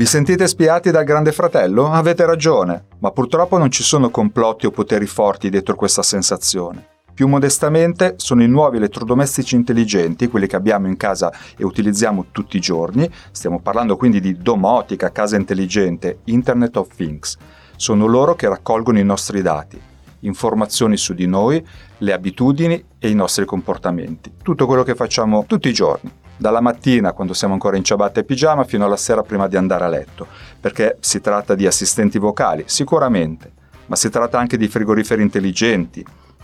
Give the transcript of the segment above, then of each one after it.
Vi sentite spiati dal Grande Fratello? Avete ragione, ma purtroppo non ci sono complotti o poteri forti dietro questa sensazione. Più modestamente, sono i nuovi elettrodomestici intelligenti, quelli che abbiamo in casa e utilizziamo tutti i giorni. Stiamo parlando quindi di domotica, casa intelligente, Internet of Things. Sono loro che raccolgono i nostri dati, informazioni su di noi, le abitudini e i nostri comportamenti. Tutto quello che facciamo tutti i giorni dalla mattina quando siamo ancora in ciabatta e pigiama fino alla sera prima di andare a letto, perché si tratta di assistenti vocali, sicuramente, ma si tratta anche di frigoriferi intelligenti,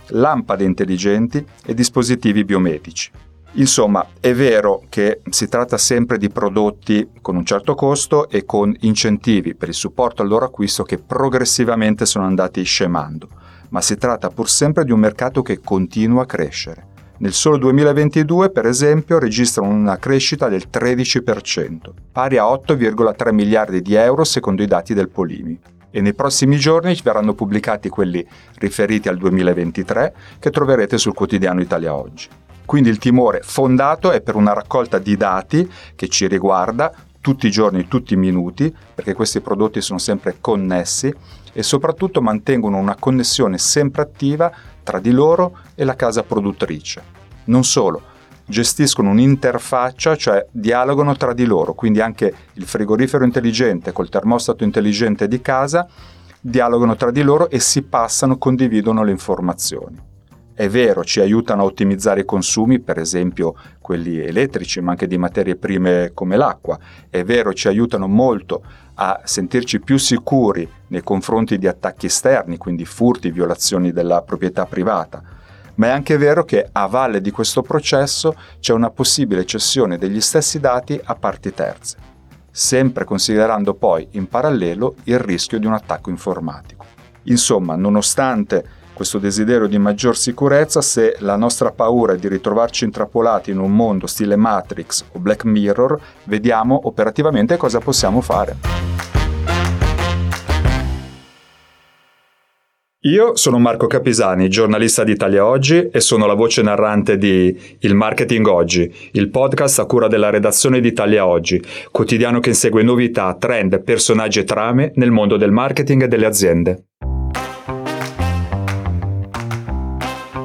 lampade intelligenti e dispositivi biomedici. Insomma, è vero che si tratta sempre di prodotti con un certo costo e con incentivi per il supporto al loro acquisto che progressivamente sono andati scemando, ma si tratta pur sempre di un mercato che continua a crescere. Nel solo 2022, per esempio, registrano una crescita del 13%, pari a 8,3 miliardi di euro secondo i dati del Polimi e nei prossimi giorni verranno pubblicati quelli riferiti al 2023 che troverete sul quotidiano Italia Oggi. Quindi il timore fondato è per una raccolta di dati che ci riguarda tutti i giorni, tutti i minuti, perché questi prodotti sono sempre connessi e soprattutto mantengono una connessione sempre attiva tra di loro e la casa produttrice. Non solo, gestiscono un'interfaccia, cioè dialogano tra di loro, quindi anche il frigorifero intelligente col termostato intelligente di casa dialogano tra di loro e si passano, condividono le informazioni. È vero, ci aiutano a ottimizzare i consumi, per esempio quelli elettrici, ma anche di materie prime come l'acqua. È vero, ci aiutano molto a sentirci più sicuri nei confronti di attacchi esterni, quindi furti, violazioni della proprietà privata ma è anche vero che a valle di questo processo c'è una possibile cessione degli stessi dati a parti terze, sempre considerando poi in parallelo il rischio di un attacco informatico. Insomma, nonostante questo desiderio di maggior sicurezza, se la nostra paura di ritrovarci intrappolati in un mondo stile Matrix o Black Mirror, vediamo operativamente cosa possiamo fare. Io sono Marco Capisani, giornalista di Italia Oggi e sono la voce narrante di Il Marketing Oggi, il podcast a cura della redazione di Italia Oggi, quotidiano che insegue novità, trend, personaggi e trame nel mondo del marketing e delle aziende.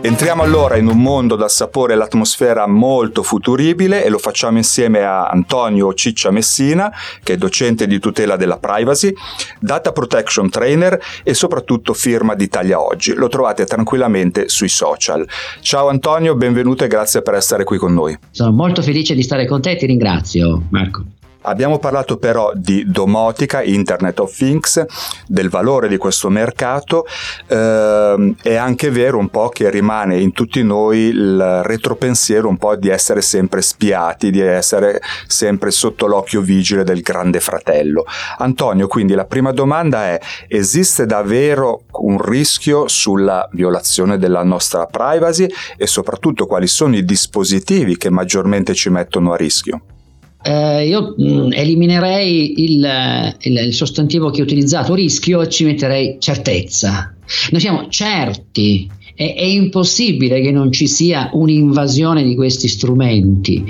Entriamo allora in un mondo dal sapore e l'atmosfera molto futuribile e lo facciamo insieme a Antonio Ciccia Messina, che è docente di tutela della privacy, data protection trainer e soprattutto firma di Italia Oggi. Lo trovate tranquillamente sui social. Ciao Antonio, benvenuto e grazie per essere qui con noi. Sono molto felice di stare con te e ti ringrazio Marco. Abbiamo parlato però di domotica, Internet of Things, del valore di questo mercato. Eh, è anche vero un po' che rimane in tutti noi il retropensiero un po' di essere sempre spiati, di essere sempre sotto l'occhio vigile del grande fratello. Antonio, quindi la prima domanda è, esiste davvero un rischio sulla violazione della nostra privacy e soprattutto quali sono i dispositivi che maggiormente ci mettono a rischio? Eh, io mh, mm, eliminerei il, il, il, sostantivo che ho utilizzato, rischio, e ci metterei certezza. Noi siamo certi è, è, impossibile che non ci sia un'invasione di questi strumenti.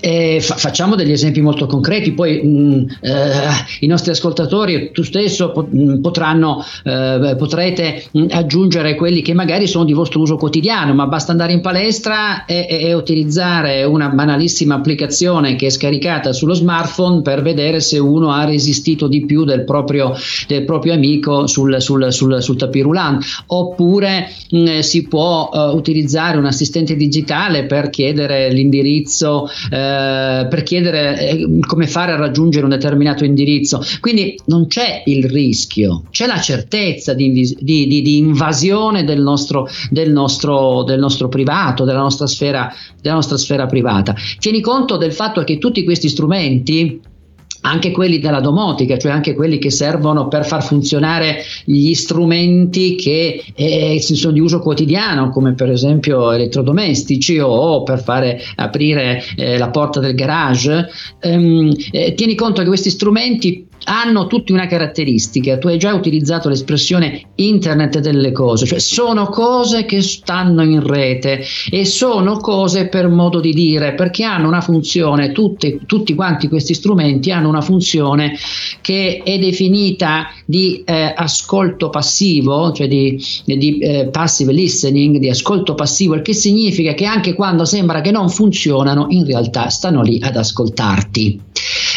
Eh, fa, facciamo degli esempi molto concreti, poi mh, mm, eh, i nostri ascoltatori, tu stesso mm, potranno, eh, potrete mh, mm, aggiungere quelli che magari sono di vostro uso quotidiano, ma basta andare in palestra e, e, e utilizzare una banalissima applicazione che è scaricata sullo smartphone per vedere se uno ha resistito di più del proprio, del proprio amico sul, sul, sul, sul tapirulan, oppure mh, si può uh, utilizzare un assistente digitale per chiedere l'indirizzo, uh, per chiedere eh, come fare a raggiungere un determinato indirizzo. Quindi non c'è il rischio, c'è la certezza di, di, di, di invasione del nostro, del, nostro, del nostro, privato, della nostra, sfera, della nostra sfera privata. Tieni conto del fatto che tutti questi strumenti anche quelli della domotica, cioè anche quelli che servono per far funzionare gli strumenti che eh, sono di uso quotidiano, come per esempio elettrodomestici o per fare aprire eh, la porta del garage. Ehm, eh, tieni conto che questi strumenti hanno tutti una caratteristica, tu hai già utilizzato l'espressione internet delle cose, cioè sono cose che stanno in rete e sono cose per modo di dire, perché hanno una funzione, tutti, tutti quanti questi strumenti hanno una funzione che è definita di eh, ascolto passivo, cioè di, di eh, passive listening, di ascolto passivo, il che significa che anche quando sembra che non funzionano, in realtà stanno lì ad ascoltarti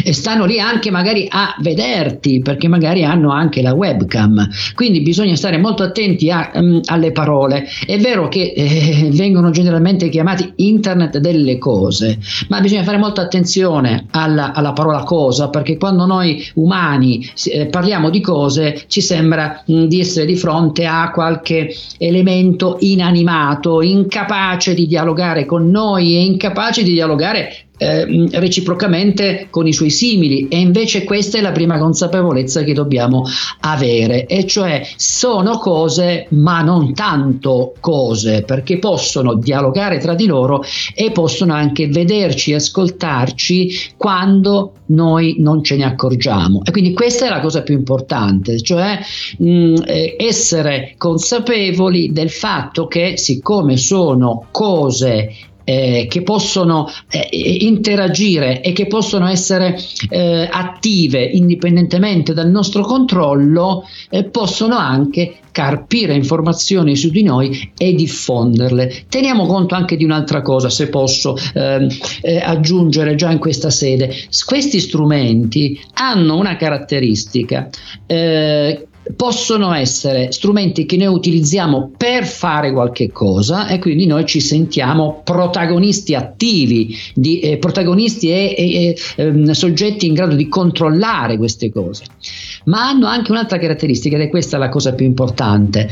e stanno lì anche magari a vederti perché magari hanno anche la webcam. Quindi bisogna stare molto attenti a, um, alle parole. È vero che eh, vengono generalmente chiamati internet delle cose ma bisogna fare molta attenzione alla, alla parola cosa perché quando noi umani eh, parliamo di cose ci sembra mh, di essere di fronte a qualche elemento inanimato incapace di dialogare con noi e incapace di dialogare eh, reciprocamente con i suoi simili. E invece questa è la prima consapevolezza che dobbiamo avere e cioè sono cose ma non tanto cose perché possono dialogare tra di loro e possono anche vederci ascoltarci quando noi non ce ne accorgiamo. E quindi questa è la cosa più importante cioè mh, eh, essere consapevoli del fatto che siccome sono cose eh, che possono eh, interagire e che possono essere eh, attive indipendentemente dal nostro controllo, eh, possono anche carpire informazioni su di noi e diffonderle. Teniamo conto anche di un'altra cosa, se posso ehm, eh, aggiungere già in questa sede. Questi strumenti hanno una caratteristica eh, possono essere strumenti che noi utilizziamo per fare qualche cosa e quindi noi ci sentiamo protagonisti attivi, di, eh, protagonisti e, e, e eh, soggetti in grado di controllare queste cose. Ma hanno anche un'altra caratteristica ed è questa la cosa più importante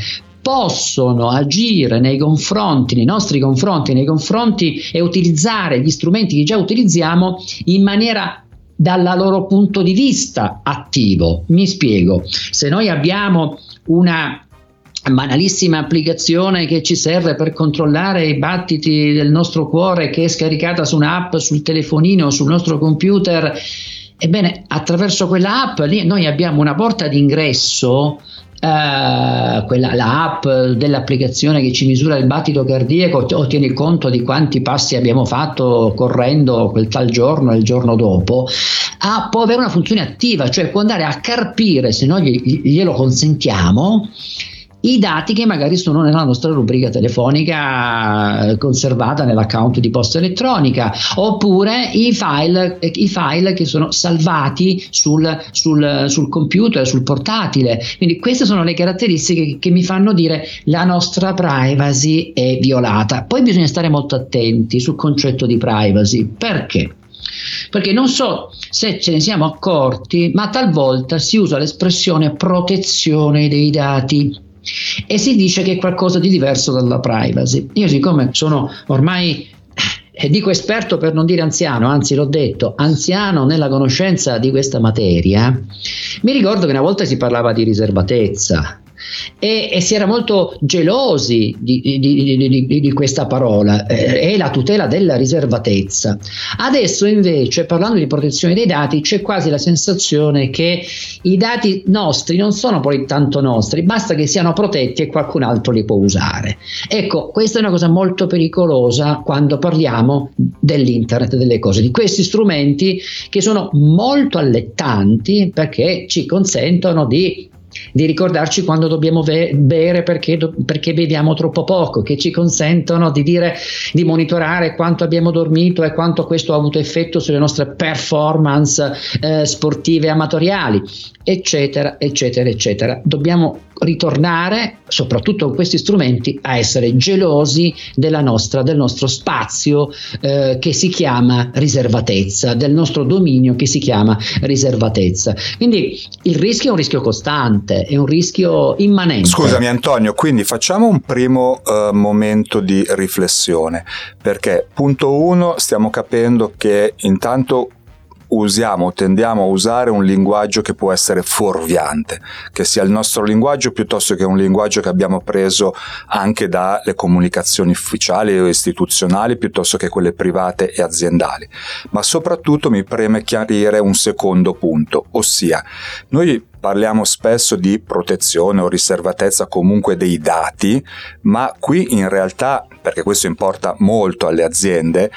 possono agire nei confronti, nei nostri confronti, nei confronti e utilizzare gli strumenti che già utilizziamo in maniera dal loro punto di vista attivo. Mi spiego, se noi abbiamo una banalissima applicazione che ci serve per controllare i battiti del nostro cuore che è scaricata su un'app sul telefonino sul nostro computer, ebbene attraverso quella app lì noi abbiamo una porta d'ingresso Uh, quella, la app dell'applicazione che ci misura il battito cardiaco o tiene conto di quanti passi abbiamo fatto correndo quel tal giorno e il giorno dopo, ha, può avere una funzione attiva, cioè può andare a carpire, se noi glielo consentiamo, i dati che magari sono nella nostra rubrica telefonica eh, conservata nell'account di posta elettronica oppure i file, i file che sono salvati sul, sul, sul, computer, sul portatile. Quindi queste sono le caratteristiche che mi fanno dire la nostra privacy è violata. Poi bisogna stare molto attenti sul concetto di privacy. Perché? Perché non so se ce ne siamo accorti, ma talvolta si usa l'espressione protezione dei dati e si dice che è qualcosa di diverso dalla privacy. Io siccome sono ormai eh, dico esperto per non dire anziano, anzi l'ho detto, anziano nella conoscenza di questa materia, mi ricordo che una volta si parlava di riservatezza, e, e si era molto gelosi di, di, di, di questa parola, eh, è la tutela della riservatezza. Adesso invece, parlando di protezione dei dati, c'è quasi la sensazione che i dati nostri non sono poi tanto nostri, basta che siano protetti e qualcun altro li può usare. Ecco, questa è una cosa molto pericolosa quando parliamo dell'internet delle cose, di questi strumenti che sono molto allettanti perché ci consentono di di ricordarci quando dobbiamo ve- bere perché, do- perché, beviamo troppo poco, che ci consentono di, dire, di monitorare quanto abbiamo dormito e quanto questo ha avuto effetto sulle nostre performance eh, sportive amatoriali, eccetera, eccetera, eccetera. Dobbiamo ritornare, soprattutto con questi strumenti, a essere gelosi nostra, del nostro spazio eh, che si chiama riservatezza, del nostro dominio che si chiama riservatezza. Quindi il rischio è un rischio costante, è un rischio immanente. Scusami Antonio, quindi facciamo un primo uh, momento di riflessione, perché punto uno stiamo capendo che intanto usiamo, tendiamo a usare un linguaggio che può essere fuorviante, che sia il nostro linguaggio piuttosto che un linguaggio che abbiamo preso anche dalle comunicazioni ufficiali o istituzionali piuttosto che quelle private e aziendali. Ma soprattutto mi preme chiarire un secondo punto, ossia noi parliamo spesso di protezione o riservatezza comunque dei dati, ma qui in realtà, perché questo importa molto alle aziende,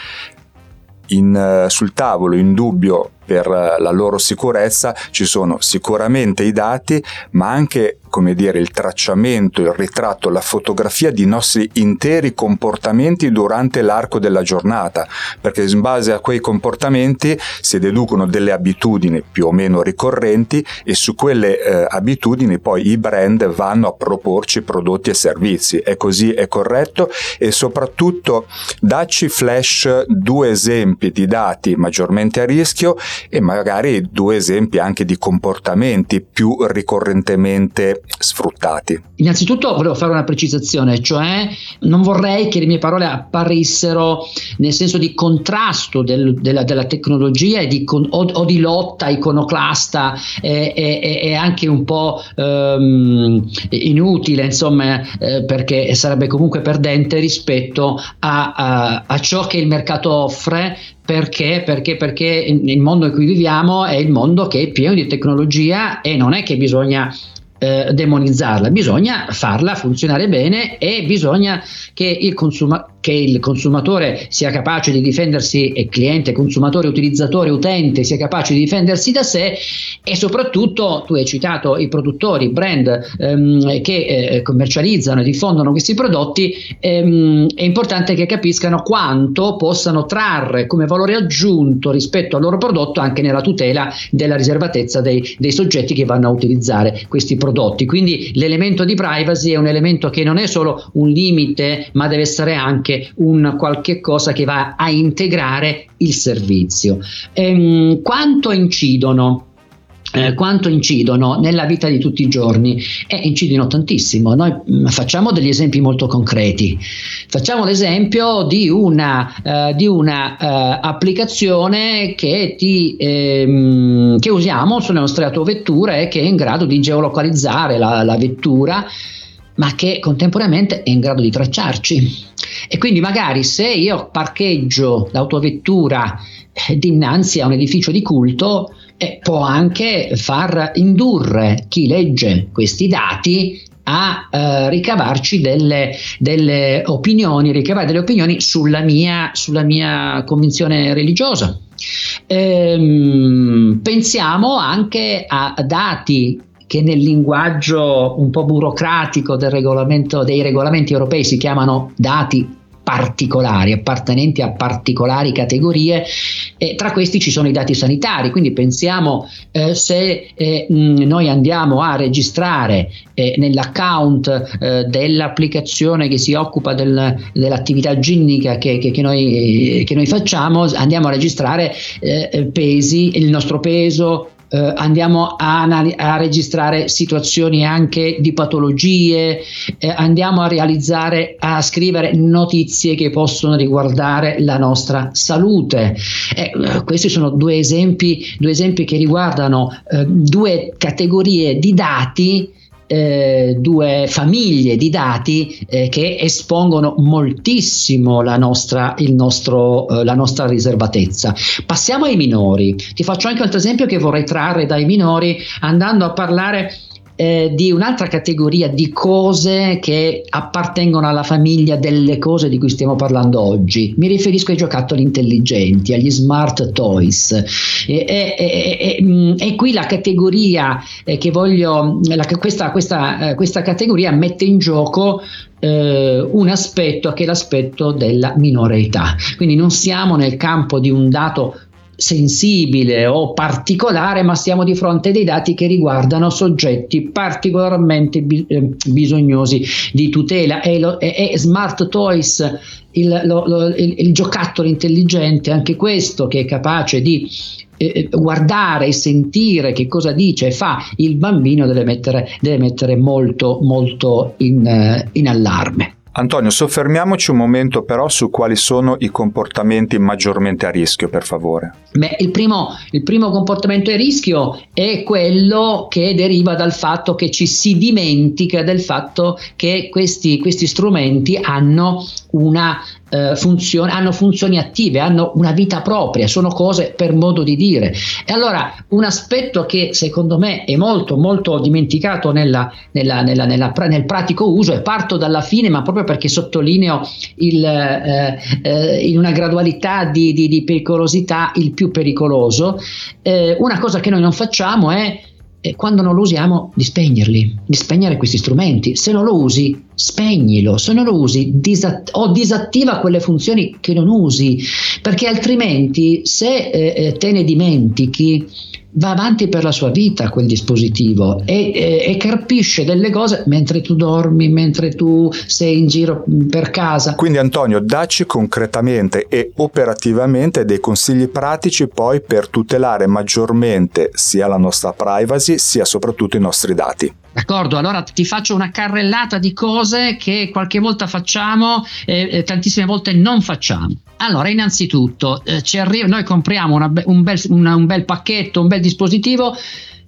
in, eh, sul tavolo in dubbio per eh, la loro sicurezza ci sono sicuramente i dati, ma anche come dire, il tracciamento, il ritratto, la fotografia di nostri interi comportamenti durante l'arco della giornata, perché in base a quei comportamenti si deducono delle abitudini più o meno ricorrenti e su quelle eh, abitudini poi i brand vanno a proporci prodotti e servizi. È così, è corretto e soprattutto dacci flash due esempi di dati maggiormente a rischio e magari due esempi anche di comportamenti più ricorrentemente sfruttati. Innanzitutto volevo fare una precisazione, cioè non vorrei che le mie parole apparissero nel senso di contrasto del, della, della, tecnologia di, o, o, di lotta iconoclasta e, e, e anche un po' um, inutile, insomma, eh, perché sarebbe comunque perdente rispetto a, a, a ciò che il mercato offre perché? Perché, perché il mondo in cui viviamo è il mondo che è pieno di tecnologia e non è che bisogna eh, demonizzarla, bisogna farla funzionare bene e bisogna che il, consuma- che il, consumatore sia capace di difendersi, e cliente, consumatore, utilizzatore, utente sia capace di difendersi da sé e soprattutto tu hai citato i produttori, brand ehm, che eh, commercializzano e diffondono questi prodotti, ehm, è importante che capiscano quanto possano trarre come valore aggiunto rispetto al loro prodotto anche nella tutela della riservatezza dei, dei soggetti che vanno a utilizzare questi prodotti. Quindi l'elemento di privacy è un elemento che non è solo un limite, ma deve essere anche un qualche cosa che va a integrare il servizio. Ehm, quanto incidono eh, quanto incidono nella vita di tutti i giorni? Eh, incidono tantissimo. Noi mh, mm, facciamo degli esempi molto concreti. Facciamo l'esempio di una, uh, di una uh, applicazione che, ti, ehm, che, usiamo sulle nostre autovetture che è in grado di geolocalizzare la, la vettura ma che contemporaneamente è in grado di tracciarci. E quindi magari se io parcheggio l'autovettura eh, dinanzi a un edificio di culto, eh, può anche far indurre chi legge questi dati a eh, ricavarci delle, delle, opinioni, ricavare delle opinioni sulla mia, sulla mia convinzione religiosa. Ehm, pensiamo anche a dati che nel linguaggio un po' burocratico dei regolamenti europei si chiamano dati particolari, appartenenti a particolari categorie, e tra questi ci sono i dati sanitari, quindi pensiamo eh, se eh, noi andiamo a registrare eh, nell'account eh, dell'applicazione che si occupa del, dell'attività ginnica che, che, che, noi, che, noi, facciamo, andiamo a registrare eh, pesi, il nostro peso, eh, andiamo a, a, registrare situazioni anche di patologie, eh, andiamo a realizzare, a scrivere notizie che possono riguardare la nostra salute. Eh, questi sono due esempi, due esempi che riguardano eh, due categorie di dati eh, due famiglie di dati eh, che espongono moltissimo la nostra, nostro, eh, la nostra riservatezza. Passiamo ai minori. Ti faccio anche un altro esempio che vorrei trarre dai minori andando a parlare eh, di un'altra categoria di cose che appartengono alla famiglia delle cose di cui stiamo parlando oggi. Mi riferisco ai giocattoli intelligenti, agli smart toys. E, e, e, e mm, qui la categoria eh, che voglio, la, questa, questa, eh, questa categoria mette in gioco eh, un aspetto che è l'aspetto della minore età. Quindi non siamo nel campo di un dato sensibile o particolare, ma siamo di fronte a dei dati che riguardano soggetti particolarmente bi- eh, bisognosi di tutela. E, lo, e, e Smart Toys, il, lo, lo, il, il, giocattolo intelligente, anche questo che è capace di eh, eh, guardare e sentire che cosa dice e fa il bambino, deve mettere, deve mettere molto, molto in, uh, in allarme. Antonio, soffermiamoci un momento però su quali sono i comportamenti maggiormente a rischio, per favore. Beh, il primo, il primo comportamento a rischio è quello che deriva dal fatto che ci si dimentica del fatto che questi, questi strumenti hanno una eh, funzione, hanno funzioni attive, hanno una vita propria, sono cose per modo di dire. E allora un aspetto che secondo me è molto molto dimenticato nella, nella, nella, nel pratico uso, e parto dalla fine, ma proprio perché sottolineo il, eh, eh, in una gradualità di, di, di, pericolosità il più pericoloso, eh, una cosa che noi non facciamo è e quando non lo usiamo di spegnerli, di spegnere questi strumenti. Se non lo usi, spegnilo, se non lo usi disat- o disattiva quelle funzioni che non usi, perché altrimenti se eh, eh te ne dimentichi va avanti per la sua vita quel dispositivo e, e, e, carpisce delle cose mentre tu dormi, mentre tu sei in giro per casa. Quindi Antonio, dacci concretamente e operativamente dei consigli pratici poi per tutelare maggiormente sia la nostra privacy sia soprattutto i nostri dati. D'accordo, allora ti faccio una carrellata di cose che qualche volta facciamo e eh, tantissime volte non facciamo. Allora, innanzitutto, eh, arriva, noi compriamo una, un, bel, una, un bel pacchetto, un bel dispositivo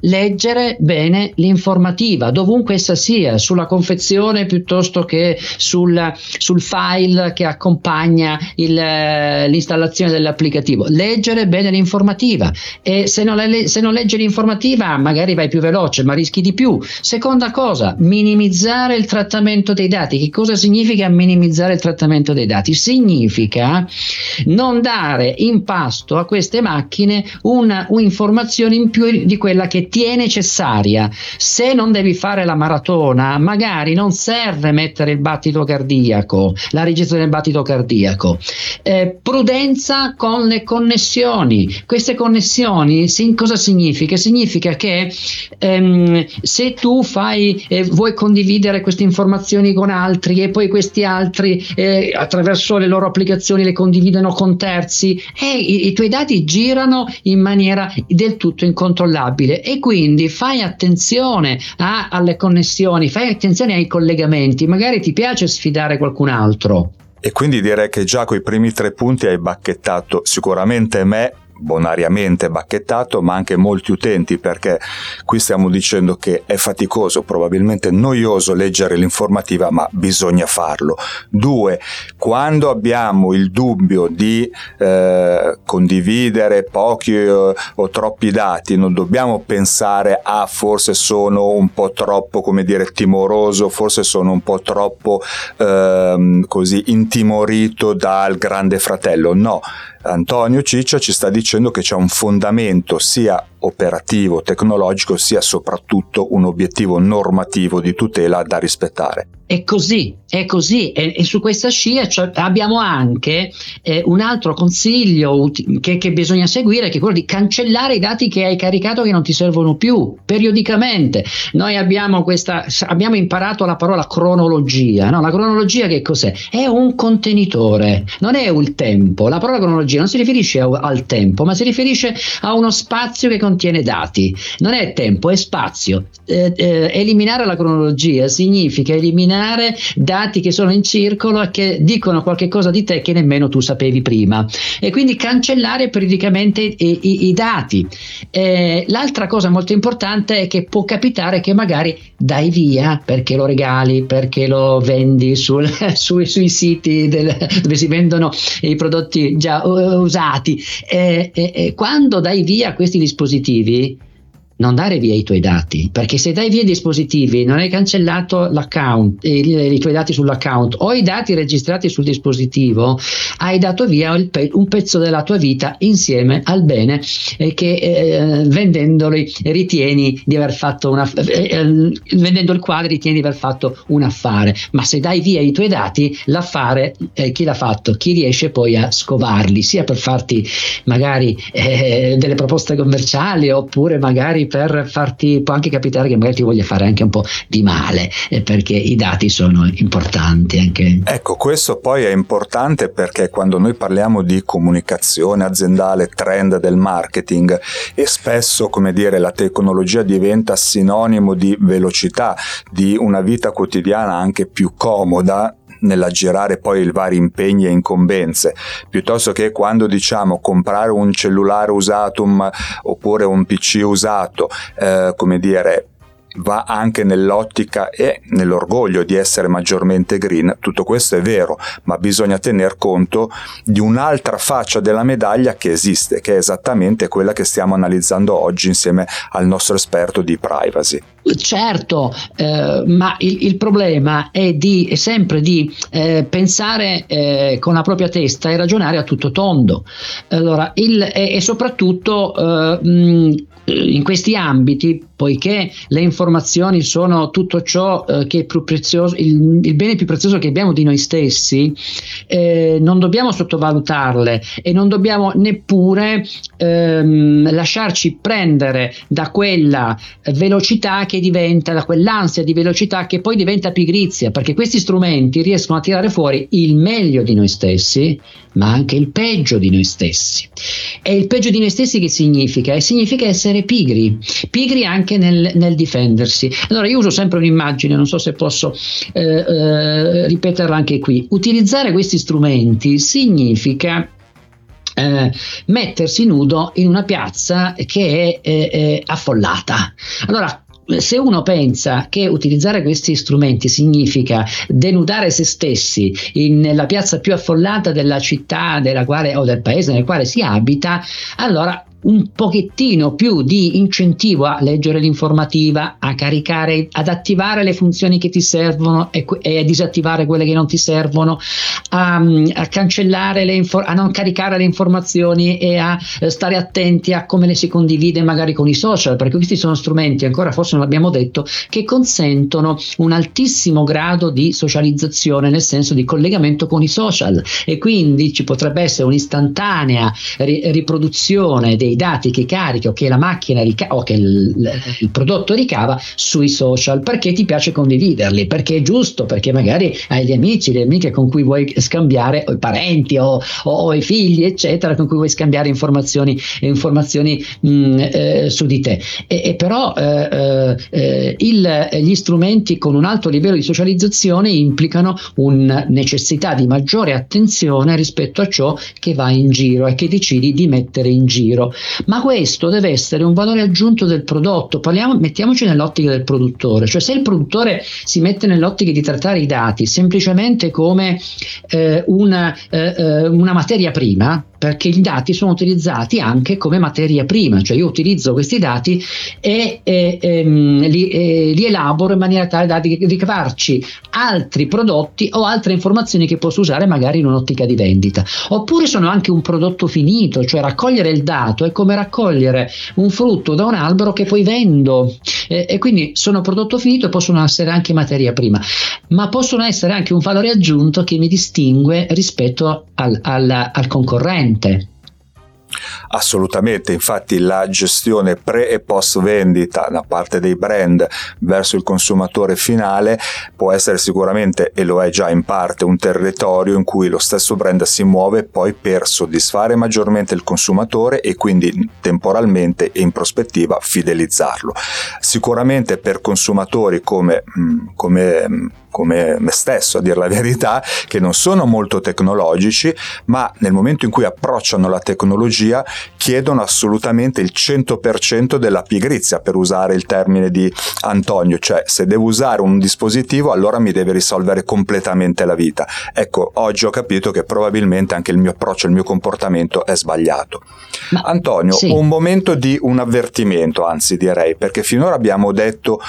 leggere bene l'informativa, dovunque essa sia, sulla confezione piuttosto che sul, sul file che accompagna il, l'installazione dell'applicativo. Leggere bene l'informativa e se non, le, se non leggi l'informativa magari vai più veloce, ma rischi di più. Seconda cosa, minimizzare il trattamento dei dati. Che cosa significa minimizzare il trattamento dei dati? Significa non dare in pasto a queste macchine una, un'informazione in più di quella che ti è necessaria. Se non devi fare la maratona, magari non serve mettere il battito cardiaco, la registrazione del battito cardiaco. Eh, prudenza con le connessioni. Queste connessioni sì, cosa significa? Significa che ehm, se tu fai, eh, vuoi condividere queste informazioni con altri e poi questi altri eh, attraverso le loro applicazioni le condividono con terzi, eh, i, i tuoi dati girano in maniera del tutto incontrollabile e quindi fai attenzione a, alle connessioni, fai attenzione ai collegamenti, magari ti piace sfidare qualcun altro. E quindi direi che già con i primi tre punti hai bacchettato sicuramente me bonariamente bacchettato, ma anche molti utenti, perché qui stiamo dicendo che è faticoso, probabilmente noioso leggere l'informativa, ma bisogna farlo. Due, quando abbiamo il dubbio di eh, condividere pochi o, o troppi dati, non dobbiamo pensare a forse sono un po' troppo, come dire, timoroso, forse sono un po' troppo eh, così intimorito dal grande fratello. No, Antonio Ciccia ci sta dicendo che c'è un fondamento sia operativo, tecnologico, sia soprattutto un obiettivo normativo di tutela da rispettare. È così, è così e, e su questa scia cioè, abbiamo anche eh, un altro consiglio uti- che, che, bisogna seguire che è quello di cancellare i dati che hai caricato che non ti servono più periodicamente. Noi abbiamo, questa, abbiamo imparato la parola cronologia, no? la cronologia che cos'è? È un contenitore, non è il tempo, la parola cronologia non si riferisce a, al tempo ma si riferisce a uno spazio che contiene dati, non è tempo, è spazio. Eh, eh, eliminare la cronologia significa eliminare dati che sono in circolo e che dicono qualche cosa di te che nemmeno tu sapevi prima e quindi cancellare periodicamente i, i, i dati. Eh, l'altra cosa molto importante è che può capitare che magari dai via perché lo regali, perché lo vendi sul, sui, sui, siti del, dove si vendono i prodotti già uh, usati. Eh, eh, quando dai via questi dispositivi, positivi non dare via i tuoi dati, perché se dai via i dispositivi, non hai cancellato l'account, i, i tuoi dati sull'account o i dati registrati sul dispositivo, hai dato via pe- un pezzo della tua vita insieme al bene eh, che eh, vendendoli ritieni di aver fatto una eh, eh, vendendo il quale ritieni di aver fatto un affare, ma se dai via i tuoi dati, l'affare eh, chi l'ha fatto? Chi riesce poi a scovarli, sia per farti magari eh, delle proposte commerciali oppure magari per farti, può anche capitare che magari ti voglia fare anche un po' di male, eh, perché i dati sono importanti anche. Ecco, questo poi è importante perché quando noi parliamo di comunicazione aziendale, trend del marketing e spesso, come dire, la tecnologia diventa sinonimo di velocità, di una vita quotidiana anche più comoda, nell'aggirare poi i vari impegni e incombenze, piuttosto che quando diciamo comprare un cellulare usato oppure un PC usato, eh, come dire, va anche nell'ottica e nell'orgoglio di essere maggiormente green, tutto questo è vero, ma bisogna tener conto di un'altra faccia della medaglia che esiste, che è esattamente quella che stiamo analizzando oggi insieme al nostro esperto di privacy. Certo, eh, ma il, il, problema è, di, è sempre di eh, pensare eh, con la propria testa e ragionare a tutto tondo. Allora, il, e, e, soprattutto eh, mh, in questi ambiti, poiché le informazioni sono tutto ciò eh, che è più prezioso, il, il, bene più prezioso che abbiamo di noi stessi, eh, non dobbiamo sottovalutarle e non dobbiamo neppure ehm, lasciarci prendere da quella velocità che diventa, da quell'ansia di velocità che poi diventa pigrizia, perché questi strumenti riescono a tirare fuori il meglio di noi stessi, ma anche il peggio di noi stessi. E il peggio di noi stessi che significa? E significa essere pigri, pigri anche nel, nel difendersi. Allora io uso sempre un'immagine, non so se posso eh, eh, ripeterla anche qui. Utilizzare questi strumenti significa eh, mettersi nudo in una piazza che è eh, eh, affollata. Allora, se uno pensa che utilizzare questi strumenti significa denudare se stessi in, nella piazza più affollata della città della quale, o del paese nel quale si abita, allora un pochettino più di incentivo a leggere l'informativa, a caricare, ad attivare le funzioni che ti servono e, e a disattivare quelle che non ti servono, a, a cancellare le infor- a non caricare le informazioni e a eh, stare attenti a come le si condivide magari con i social, perché questi sono strumenti, ancora forse non l'abbiamo detto, che consentono un altissimo grado di socializzazione, nel senso di collegamento con i social. E quindi ci potrebbe essere un'istantanea ri- riproduzione dei dei dati che carichi o che la macchina rica- o che il, il, prodotto ricava sui social perché ti piace condividerli, perché è giusto, perché magari hai gli amici, le amiche con cui vuoi scambiare, o i parenti o, o, o i figli, eccetera, con cui vuoi scambiare informazioni, informazioni mh, mm, eh, su di te. E, e però eh, eh, eh, il, gli strumenti con un alto livello di socializzazione implicano una necessità di maggiore attenzione rispetto a ciò che va in giro e che decidi di mettere in giro ma questo deve essere un valore aggiunto del prodotto. Parliamo, mettiamoci nell'ottica del produttore, cioè se il produttore si mette nell'ottica di trattare i dati semplicemente come eh, una, eh, eh una materia prima, perché i dati sono utilizzati anche come materia prima, cioè io utilizzo questi dati e, e, e ehm, li, e li, elaboro in maniera tale da ricavarci altri prodotti o altre informazioni che posso usare magari in un'ottica di vendita. Oppure sono anche un prodotto finito, cioè raccogliere il dato è come raccogliere un frutto da un albero che poi vendo. E quindi sono prodotto finito e possono essere anche materia prima, ma possono essere anche un valore aggiunto che mi distingue rispetto al, al, al concorrente cliente. Assolutamente, infatti la gestione pre e post vendita da parte dei brand verso il consumatore finale può essere sicuramente, e lo è già in parte, un territorio in cui lo stesso brand si muove poi per soddisfare maggiormente il consumatore e quindi temporalmente e in prospettiva fidelizzarlo. Sicuramente per consumatori come, mm, come mm, come me stesso a dire la verità, che non sono molto tecnologici, ma nel momento in cui approcciano la tecnologia chiedono assolutamente il 100% della pigrizia, per usare il termine di Antonio, cioè se devo usare un dispositivo allora mi deve risolvere completamente la vita. Ecco, oggi ho capito che probabilmente anche il mio approccio, il mio comportamento è sbagliato. Ma, Antonio, sì. un momento di un avvertimento, anzi direi, perché finora abbiamo detto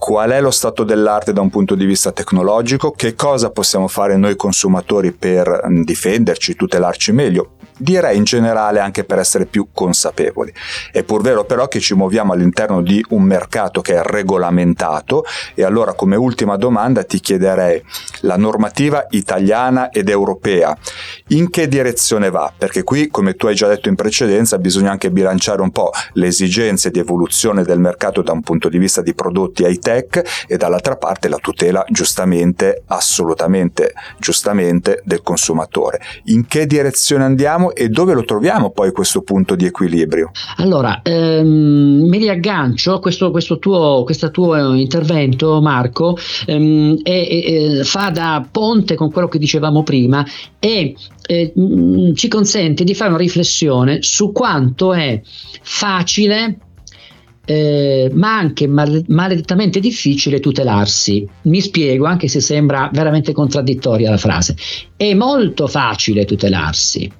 qual è lo stato dell'arte da un punto di vista tecnologico, che cosa possiamo fare noi consumatori per mm, difenderci, tutelarci meglio direi in generale anche per essere più consapevoli. È pur vero però che ci muoviamo all'interno di un mercato che è regolamentato e allora come ultima domanda ti chiederei la normativa italiana ed europea in che direzione va? Perché qui come tu hai già detto in precedenza bisogna anche bilanciare un po' le esigenze di evoluzione del mercato da un punto di vista di prodotti high tech e dall'altra parte la tutela giustamente, assolutamente giustamente del consumatore. In che direzione andiamo e dove lo troviamo poi questo punto di equilibrio? Allora, ehm, mi riaggancio a questo, questo, tuo, tuo intervento, Marco, ehm, e, e, fa da ponte con quello che dicevamo prima e eh, ci consente di fare una riflessione su quanto è facile eh, ma anche mal- maledettamente difficile tutelarsi. Mi spiego, anche se sembra veramente contraddittoria la frase. È molto facile tutelarsi.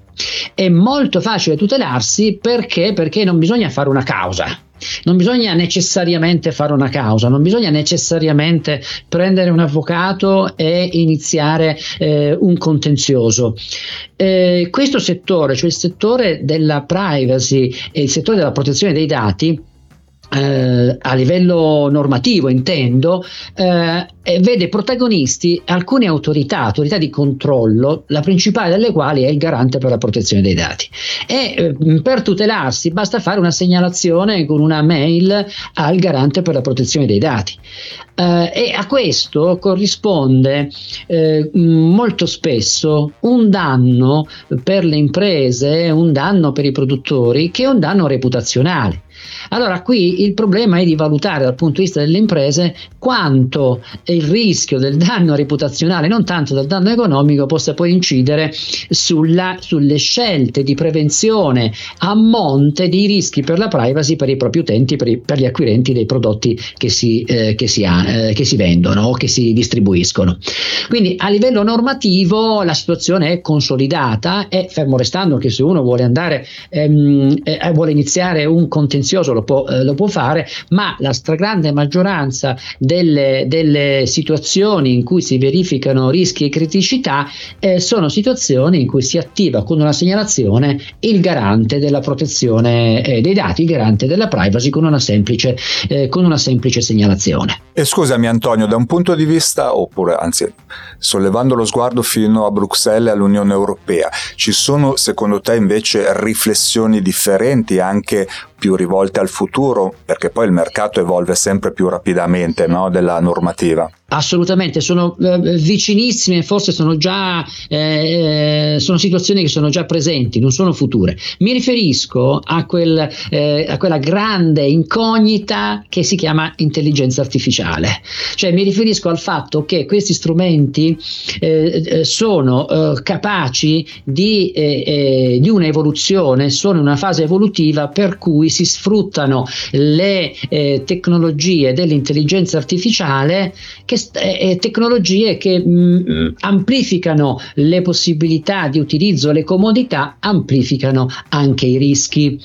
È molto facile tutelarsi perché? Perché non bisogna fare una causa. Non bisogna necessariamente fare una causa, non bisogna necessariamente prendere un avvocato e iniziare eh, un contenzioso. Eh, questo settore, cioè il settore della privacy e il settore della protezione dei dati, eh, a livello normativo intendo, eh, vede protagonisti alcune autorità, autorità di controllo, la principale delle quali è il garante per la protezione dei dati. E eh, per tutelarsi basta fare una segnalazione con una mail al garante per la protezione dei dati. Uh, e a questo corrisponde eh, molto spesso un danno per le imprese, un danno per i produttori, che è un danno reputazionale. Allora qui il problema è di valutare dal punto di vista delle imprese quanto il rischio del danno reputazionale, non tanto del danno economico, possa poi incidere sulla, sulle scelte di prevenzione a monte dei rischi per la privacy per i propri utenti, per, i, per gli acquirenti dei prodotti che si, eh, che, si ha, eh, che si vendono o che si distribuiscono. Quindi a livello normativo la situazione è consolidata e fermo restando che se uno vuole andare, ehm, eh, vuole iniziare un contenzioso lo può, eh, lo può fare, ma la stragrande maggioranza delle, delle, situazioni in cui si verificano rischi e criticità eh, sono situazioni in cui si attiva con una segnalazione il garante della protezione eh, dei dati, il garante della privacy con una semplice, eh, con una semplice segnalazione. E scusami Antonio, da un punto di vista, oppure anzi sollevando lo sguardo fino a Bruxelles e all'Unione Europea, ci sono secondo te invece riflessioni differenti anche più rivolte al futuro, perché poi il mercato evolve sempre più rapidamente no, della normativa. Assolutamente, sono eh, vicinissime, forse sono già eh, sono situazioni che sono già presenti, non sono future. Mi riferisco a, quel, eh, a, quella grande incognita che si chiama intelligenza artificiale, cioè mi riferisco al fatto che questi strumenti eh, eh sono eh, capaci di, di un'evoluzione, sono in una fase evolutiva per cui si sfruttano le tecnologie dell'intelligenza artificiale che e tecnologie che mh, mm, amplificano le possibilità di utilizzo, le comodità, amplificano anche i rischi.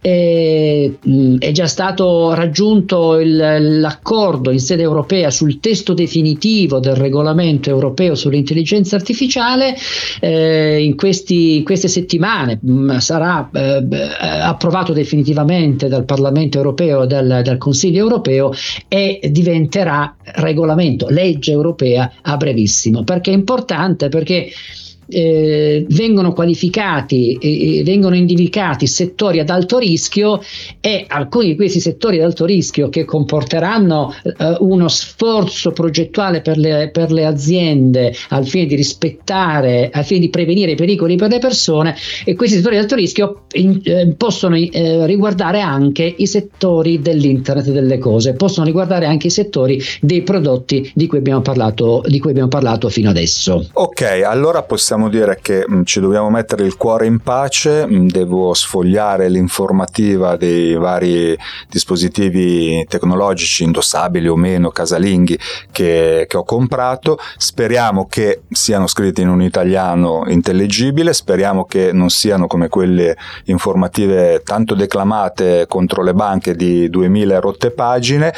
E, mh, mm, è già stato raggiunto il, l'accordo in sede europea sul testo definitivo del regolamento europeo sull'intelligenza artificiale. Eh, in, questi, queste settimane mh, mm, sarà eh, approvato definitivamente dal Parlamento europeo e dal, dal Consiglio europeo e diventerà regolamento legge europea a brevissimo. Perché è importante? Perché eh, vengono qualificati e vengono indicati settori ad alto rischio e alcuni di questi settori ad alto rischio che comporteranno eh, uno sforzo progettuale per le, per le, aziende al fine di rispettare, al fine di prevenire i pericoli per le persone e questi settori ad alto rischio in, eh, possono eh, riguardare anche i settori dell'internet delle cose, possono riguardare anche i settori dei prodotti di cui abbiamo parlato, di cui abbiamo parlato fino adesso. Ok, allora possiamo possiamo dire che mm, ci dobbiamo mettere il cuore in pace, mm, devo sfogliare l'informativa dei vari dispositivi tecnologici indossabili o meno, casalinghi che, che ho comprato, speriamo che siano scritti in un italiano intelligibile, speriamo che non siano come quelle informative tanto declamate contro le banche di 2000 rotte pagine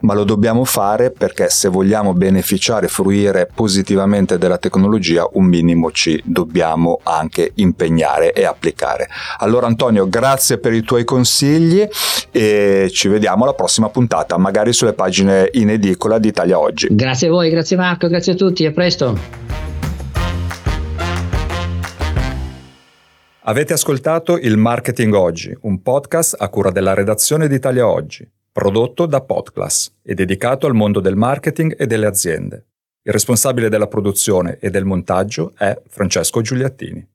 ma lo dobbiamo fare perché se vogliamo beneficiare e fruire positivamente della tecnologia un minimo ci dobbiamo anche impegnare e applicare. Allora Antonio, grazie per i tuoi consigli e ci vediamo alla prossima puntata, magari sulle pagine in edicola di Italia Oggi. Grazie a voi, grazie Marco, grazie a tutti, a presto. Avete ascoltato il Marketing Oggi, un podcast a cura della redazione di Italia Oggi prodotto da Podclass e dedicato al mondo del marketing e delle aziende. Il responsabile della produzione e del montaggio è Francesco Giuliattini.